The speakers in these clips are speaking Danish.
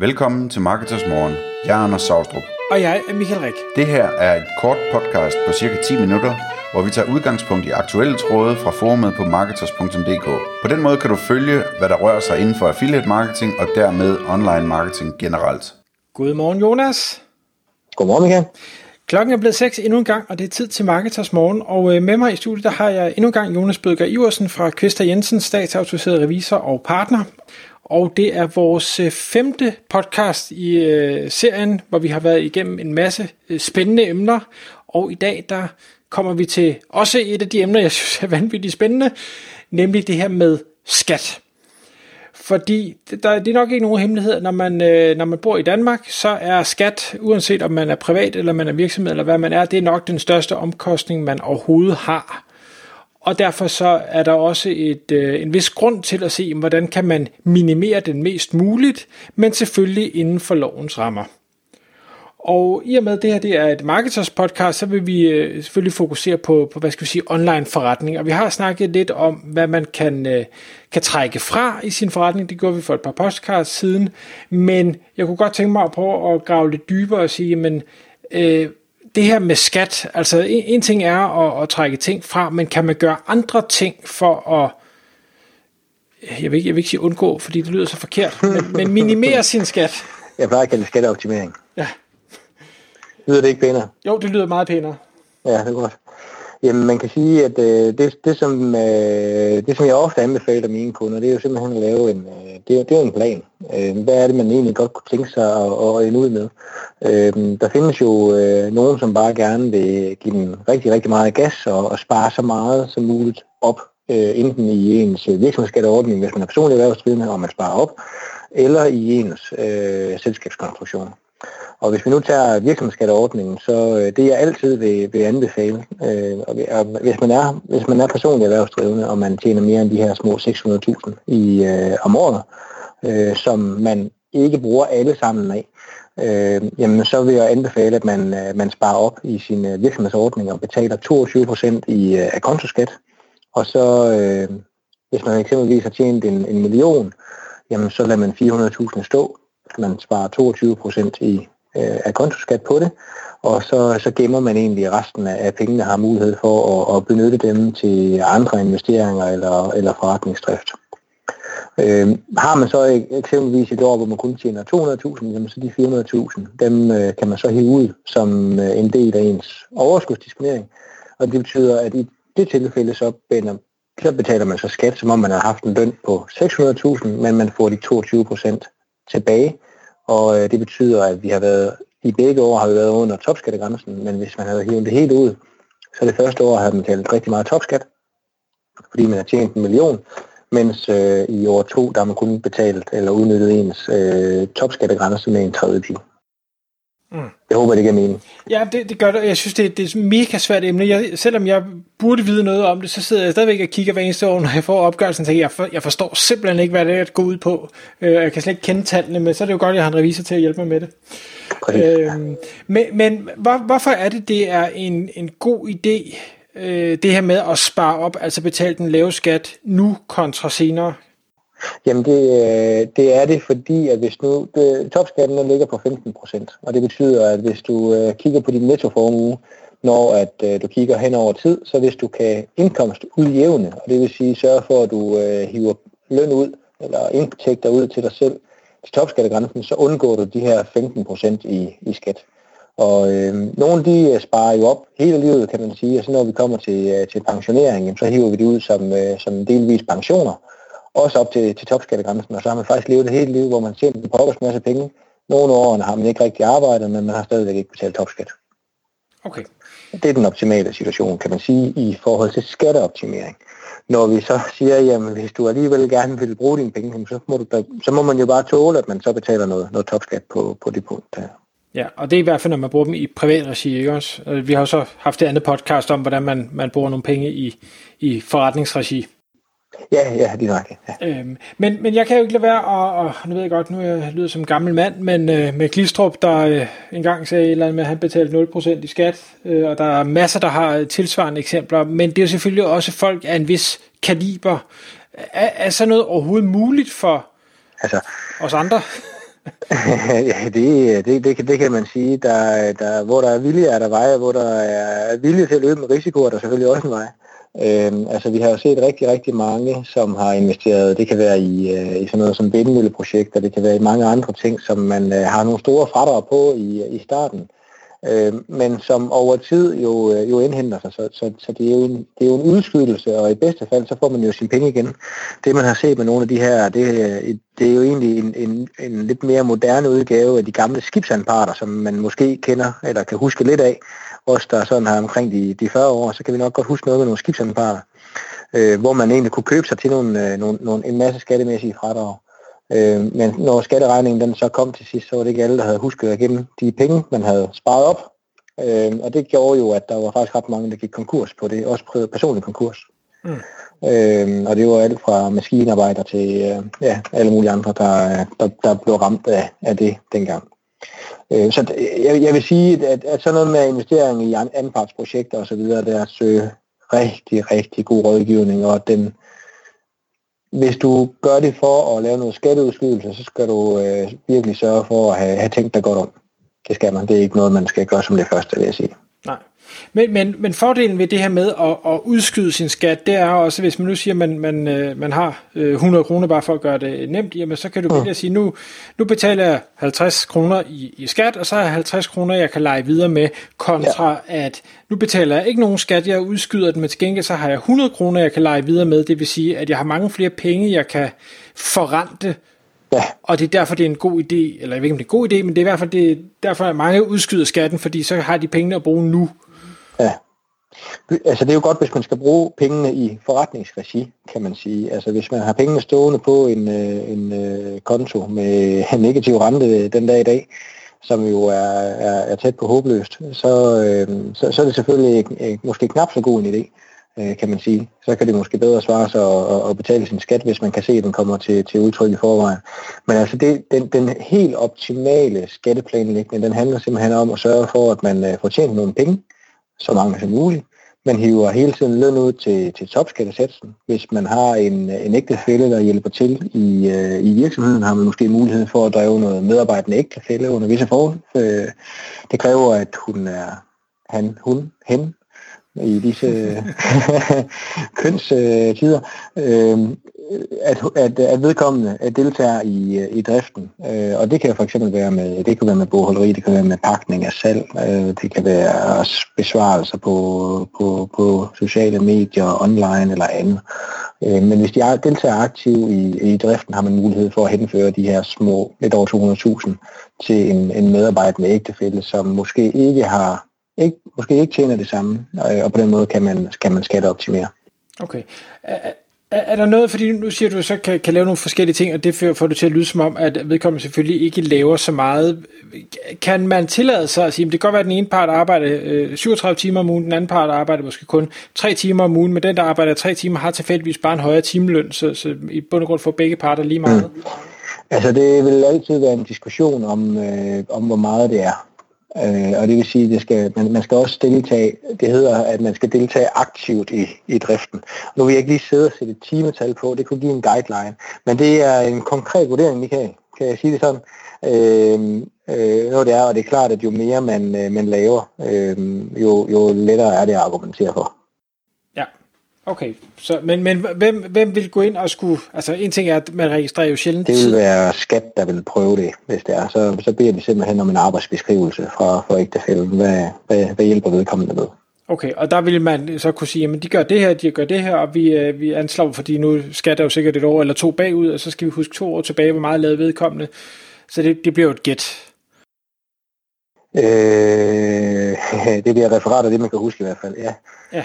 Velkommen til Marketers Morgen. Jeg er Anders Saustrup. Og jeg er Michael Rik. Det her er et kort podcast på cirka 10 minutter, hvor vi tager udgangspunkt i aktuelle tråde fra forumet på marketers.dk. På den måde kan du følge, hvad der rører sig inden for affiliate marketing og dermed online marketing generelt. Godmorgen Jonas. Godmorgen Michael. Klokken er blevet 6 endnu en gang, og det er tid til Marketers Morgen. Og øh, med mig i studiet, der har jeg endnu en gang Jonas Bødger Iversen fra Kvester Jensen, statsautoriseret revisor og partner. Og det er vores øh, femte podcast i øh, serien, hvor vi har været igennem en masse øh, spændende emner. Og i dag, der kommer vi til også et af de emner, jeg synes er vanvittigt spændende, nemlig det her med skat. Fordi der, det er nok ikke nogen hemmelighed, når man, øh, når man bor i Danmark, så er skat, uanset om man er privat eller man er virksomhed eller hvad man er, det er nok den største omkostning, man overhovedet har. Og derfor så er der også et, øh, en vis grund til at se, hvordan kan man minimere den mest muligt, men selvfølgelig inden for lovens rammer. Og i og med at det her det er et marketers podcast, så vil vi øh, selvfølgelig fokusere på, på hvad skal vi sige, online forretning. Og vi har snakket lidt om, hvad man kan, øh, kan trække fra i sin forretning. Det gjorde vi for et par podcasts siden. Men jeg kunne godt tænke mig at prøve at grave lidt dybere og sige, men øh, det her med skat, altså en, en ting er at, at trække ting fra, men kan man gøre andre ting for at jeg vil, jeg vil ikke sige undgå, fordi det lyder så forkert, men, men minimere sin skat. Jeg plejer at kalde skatteoptimering. Ja. Lyder det ikke pænere? Jo, det lyder meget pænere. Ja, det er godt. Jamen, man kan sige, at øh, det, det, som, øh, det, som jeg ofte anbefaler mine kunder, det er jo simpelthen at lave en, øh, det, er, det er en plan. Øh, hvad er det, man egentlig godt kunne tænke sig at, at ende ud med? Øh, der findes jo øh, nogen, som bare gerne vil give dem rigtig, rigtig meget gas og, og spare så meget som muligt op, øh, enten i ens virksomhedsskatteordning, hvis man er personlig erhvervsdrivende, og man sparer op, eller i ens øh, selskabskonstruktion. Og hvis vi nu tager virksomhedsskatteordningen, så øh, det jeg altid vil, vil anbefale, øh, og hvis man er hvis man er personlig erhvervsdrivende, og man tjener mere end de her små 600.000 i øh, om året, øh, som man ikke bruger alle sammen af, øh, jamen så vil jeg anbefale, at man, øh, man sparer op i sin øh, virksomhedsordning og betaler 22% i øh, kontoskat. Og så, øh, hvis man eksempelvis har tjent en, en million, jamen så lader man 400.000 stå, man sparer 22% i øh, af kontoskat på det, og så, så gemmer man egentlig resten af, af pengene, har mulighed for at, at benytte dem til andre investeringer eller, eller forretningsdrift. Øh, har man så eksempelvis et år, hvor man kun tjener 200.000, jamen så de 400.000, dem øh, kan man så hive ud som øh, en del af ens overskudsdisponering, og det betyder, at i det tilfælde så, bænder, så betaler man så skat, som om man har haft en løn på 600.000, men man får de 22% tilbage, og øh, det betyder, at vi har været, i begge år har vi været under topskattegrænsen, men hvis man havde hivet det helt ud, så det første år havde man betalt rigtig meget topskat, fordi man har tjent en million, mens øh, i år to, der har man kun betalt eller udnyttet ens øh, topskattegrænse med en tredjedel. Mm. Jeg håber, det giver mening. Ja, det, det gør det. Jeg synes, det, det er et mega svært emne. Jeg, selvom jeg burde vide noget om det, så sidder jeg stadigvæk og kigger hver eneste år, når jeg får opgørelsen, og jeg, for, jeg forstår simpelthen ikke, hvad det er, at gå ud på. Øh, jeg kan slet ikke kende tallene, men så er det jo godt, at jeg har en revisor til at hjælpe mig med det. Øh, men men hvor, hvorfor er det, det er en, en god idé, øh, det her med at spare op, altså betale den lave skat nu kontra senere? Jamen det, øh, det er det, fordi at hvis nu det, topskatten den ligger på 15 procent, og det betyder, at hvis du øh, kigger på din nettoformue, når at øh, du kigger hen over tid, så hvis du kan indkomst udjævne, og det vil sige sørge for, at du øh, hiver løn ud, eller indtægter ud til dig selv til topskattegrænsen, så undgår du de her 15 procent i, i skat. Og øh, nogle de øh, sparer jo op hele livet, kan man sige, og så når vi kommer til, øh, til pensioneringen, så hiver vi det ud som, øh, som delvis pensioner, også op til, til topskattegrænsen, og så har man faktisk levet det hele liv, hvor man tjener en pokkers masse penge. Nogle år har man ikke rigtig arbejdet, men man har stadigvæk ikke betalt topskat. Okay. Det er den optimale situation, kan man sige, i forhold til skatteoptimering. Når vi så siger, jamen hvis du alligevel gerne vil bruge dine penge, så må, du, så må man jo bare tåle, at man så betaler noget, noget topskat på, på det punkt der. Ja, og det er i hvert fald, når man bruger dem i privat regi, ikke også? Øh, vi har jo så haft det andet podcast om, hvordan man, man bruger nogle penge i, i forretningsregi. Ja, ja, det er ja. øhm, men, men jeg kan jo ikke lade være, og, og nu ved jeg godt, nu jeg lyder som en gammel mand, men øh, med Glistrup, der øh, engang sagde et eller andet med, at han betalte 0% i skat, øh, og der er masser, der har tilsvarende eksempler, men det er jo selvfølgelig også folk af en vis kaliber. Er, er så noget overhovedet muligt for altså, os andre? ja, det, det, det, kan, det kan man sige. Der, der, hvor der er vilje, er der veje, hvor der er vilje til at løbe med risiko, er der selvfølgelig også en vej. Øhm, altså vi har jo set rigtig, rigtig mange, som har investeret, det kan være i, øh, i sådan noget som vindmølleprojekter, det kan være i mange andre ting, som man øh, har nogle store fradrag på i, i starten øh, men som over tid jo, øh, jo indhenter sig. Så, så, så det, er jo en, det er jo en udskydelse, og i bedste fald, så får man jo sine penge igen. Det man har set med nogle af de her, det, øh, det er jo egentlig en, en, en lidt mere moderne udgave af de gamle skibsanparter, som man måske kender, eller kan huske lidt af. Os, der sådan har omkring de, de 40 år, så kan vi nok godt huske noget med nogle skibsanparter, øh, hvor man egentlig kunne købe sig til nogle, øh, nogle, nogle, en masse skattemæssige fradrag. Øh, men når skatteregningen den så kom til sidst, så var det ikke alle, der havde husket at gemme de penge, man havde sparet op. Øh, og det gjorde jo, at der var faktisk ret mange, der gik konkurs på det, også personlig konkurs. Mm. Øh, og det var alt fra maskinarbejder til øh, ja, alle mulige andre, der, der, der blev ramt af, af det dengang. Øh, så jeg, jeg vil sige, at, at sådan noget med investering i anpartsprojekter osv., der er at søge rigtig, rigtig god rådgivning, og den, hvis du gør det for at lave noget skatteudskydelse, så skal du øh, virkelig sørge for at have, have tænkt dig godt om. Det skal man. Det er ikke noget, man skal gøre som det første, vil jeg sige. Men, men, men fordelen ved det her med at, at udskyde sin skat, det er også, hvis man nu siger, at man, man, øh, man har 100 øh, kroner bare for at gøre det nemt, jamen så kan du vælge at sige, nu, nu betaler jeg 50 kroner i, i skat, og så har jeg 50 kroner, jeg kan lege videre med, kontra ja. at nu betaler jeg ikke nogen skat, jeg udskyder den, men til gengæld så har jeg 100 kroner, jeg kan lege videre med, det vil sige, at jeg har mange flere penge, jeg kan forrente, Ja. Og det er derfor, det er en god idé, eller jeg ved ikke, om det er en god idé, men det er i hvert fald det, derfor, at mange udskyder skatten, fordi så har de penge at bruge nu. Ja. Altså det er jo godt, hvis man skal bruge pengene i forretningsregi, kan man sige. Altså hvis man har pengene stående på en, øh, en, en konto med en negativ rente den dag i dag, som jo er, er, er tæt på håbløst, så, øh, så, så er det selvfølgelig måske knap så god en idé, øh, kan man sige. Så kan det måske bedre svare sig at, at betale sin skat, hvis man kan se, at den kommer til, til udtryk i forvejen. Men altså det, den, den helt optimale skatteplanlægning, den handler simpelthen om at sørge for, at man får tjent nogle penge, så mange som muligt. Man hiver hele tiden løn ud til, til topskattesatsen. Hvis man har en, en ægtefælle, der hjælper til i, øh, i virksomheden, har man måske mulighed for at drive noget medarbejdende ægtefælle under visse forhold. Øh, det kræver, at hun er han, hun, hen i disse kønstider. Øh, at, at, at vedkommende deltager i, i driften. Øh, og det kan for eksempel være med, det kan være med bogholderi, det kan være med pakning af salg, øh, det kan være besvarelser på, på, på sociale medier, online eller andet. Øh, men hvis de deltager aktivt i, i driften, har man mulighed for at henføre de her små, lidt over 200.000 til en, en medarbejdende ægtefælde, som måske ikke har ikke, måske ikke tjener det samme, øh, og på den måde kan man, kan man skatteoptimere. Okay. Er, er der noget, fordi nu siger du, at så kan, kan lave nogle forskellige ting, og det får du til at lyde som om, at vedkommende selvfølgelig ikke laver så meget. Kan man tillade sig at sige, at det kan godt være, at den ene part arbejder øh, 37 timer om ugen, den anden part arbejder måske kun 3 timer om ugen, men den, der arbejder 3 timer, har tilfældigvis bare en højere timeløn, så, så i bund og grund får begge parter lige meget. Mm. Altså det vil altid være en diskussion om, øh, om hvor meget det er. Øh, og det vil sige, at skal, man, man skal også deltage, det hedder, at man skal deltage aktivt i, i driften. Nu vil jeg ikke lige sidde og sætte et timetal på, det kunne give en guideline, men det er en konkret vurdering, Michael, kan jeg sige det sådan. Øhm, øh, øh, når det er, og det er klart, at jo mere man, øh, man laver, øh, jo, jo lettere er det at argumentere for. Okay, så, men, men hvem, hvem vil gå ind og skulle, altså en ting er, at man registrerer jo sjældent Det vil være skat, der vil prøve det, hvis det er. Så, så beder de simpelthen om en arbejdsbeskrivelse fra, fra ægtefælden. Hvad, hvad, hvad hjælper vedkommende med? Okay, og der vil man så kunne sige, at de gør det her, de gør det her, og vi, øh, vi anslår, fordi nu skat er jo sikkert et år eller to bagud, og så skal vi huske to år tilbage, hvor meget lavede vedkommende. Så det, det bliver jo et gæt. Øh, det bliver referat af det, man kan huske i hvert fald, ja. Ja.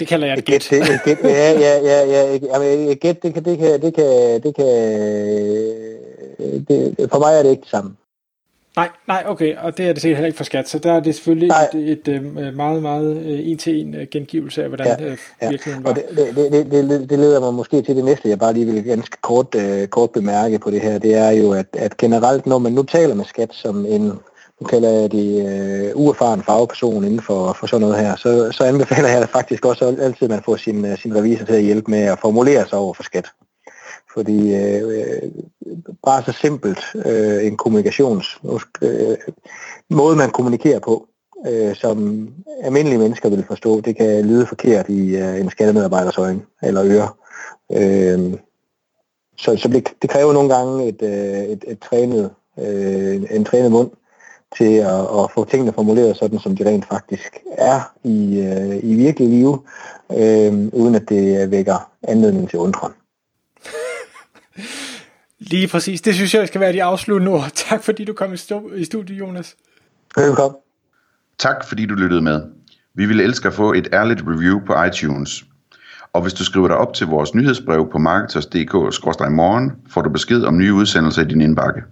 Det kalder jeg et gæt. Ja, ja, ja, ja. Jamen, gæt, det kan, det kan, det kan, det kan, det, for mig er det ikke det samme. Nej, nej, okay, og det er det sikkert heller ikke for skat, så der er det selvfølgelig nej. et, et, et øh, meget, meget øh, en-til-en øh, gengivelse af, hvordan ja, ja. virkeligheden var. Og det, det, det, det, det leder mig måske til det næste, jeg bare lige vil ganske kort, uh, kort bemærke på det her, det er jo, at, at generelt, når man nu taler med skat som en nu kalder jeg det øh, uerfaren fagperson inden for, for sådan noget her, så, så anbefaler jeg faktisk også altid, at man får sin, øh, sin revisor til at hjælpe med at formulere sig over for skat. Fordi øh, øh, bare så simpelt øh, en kommunikations øh, måde, man kommunikerer på, øh, som almindelige mennesker vil forstå, det kan lyde forkert i øh, en skattemedarbejders øjne eller ører. Øh, så så det, det kræver nogle gange et, øh, et, et trænet, øh, en trænet mund til at, at få tingene formuleret sådan, som de rent faktisk er i, øh, i virkelig liv, øh, uden at det vækker anledning til undren. Lige præcis. Det synes jeg skal være de afsluttende ord. Tak fordi du kom i, stu- i studiet, Jonas. Velkommen. Tak fordi du lyttede med. Vi ville elske at få et ærligt review på iTunes. Og hvis du skriver dig op til vores nyhedsbrev på marketers.dk-morgen, får du besked om nye udsendelser i din indbakke.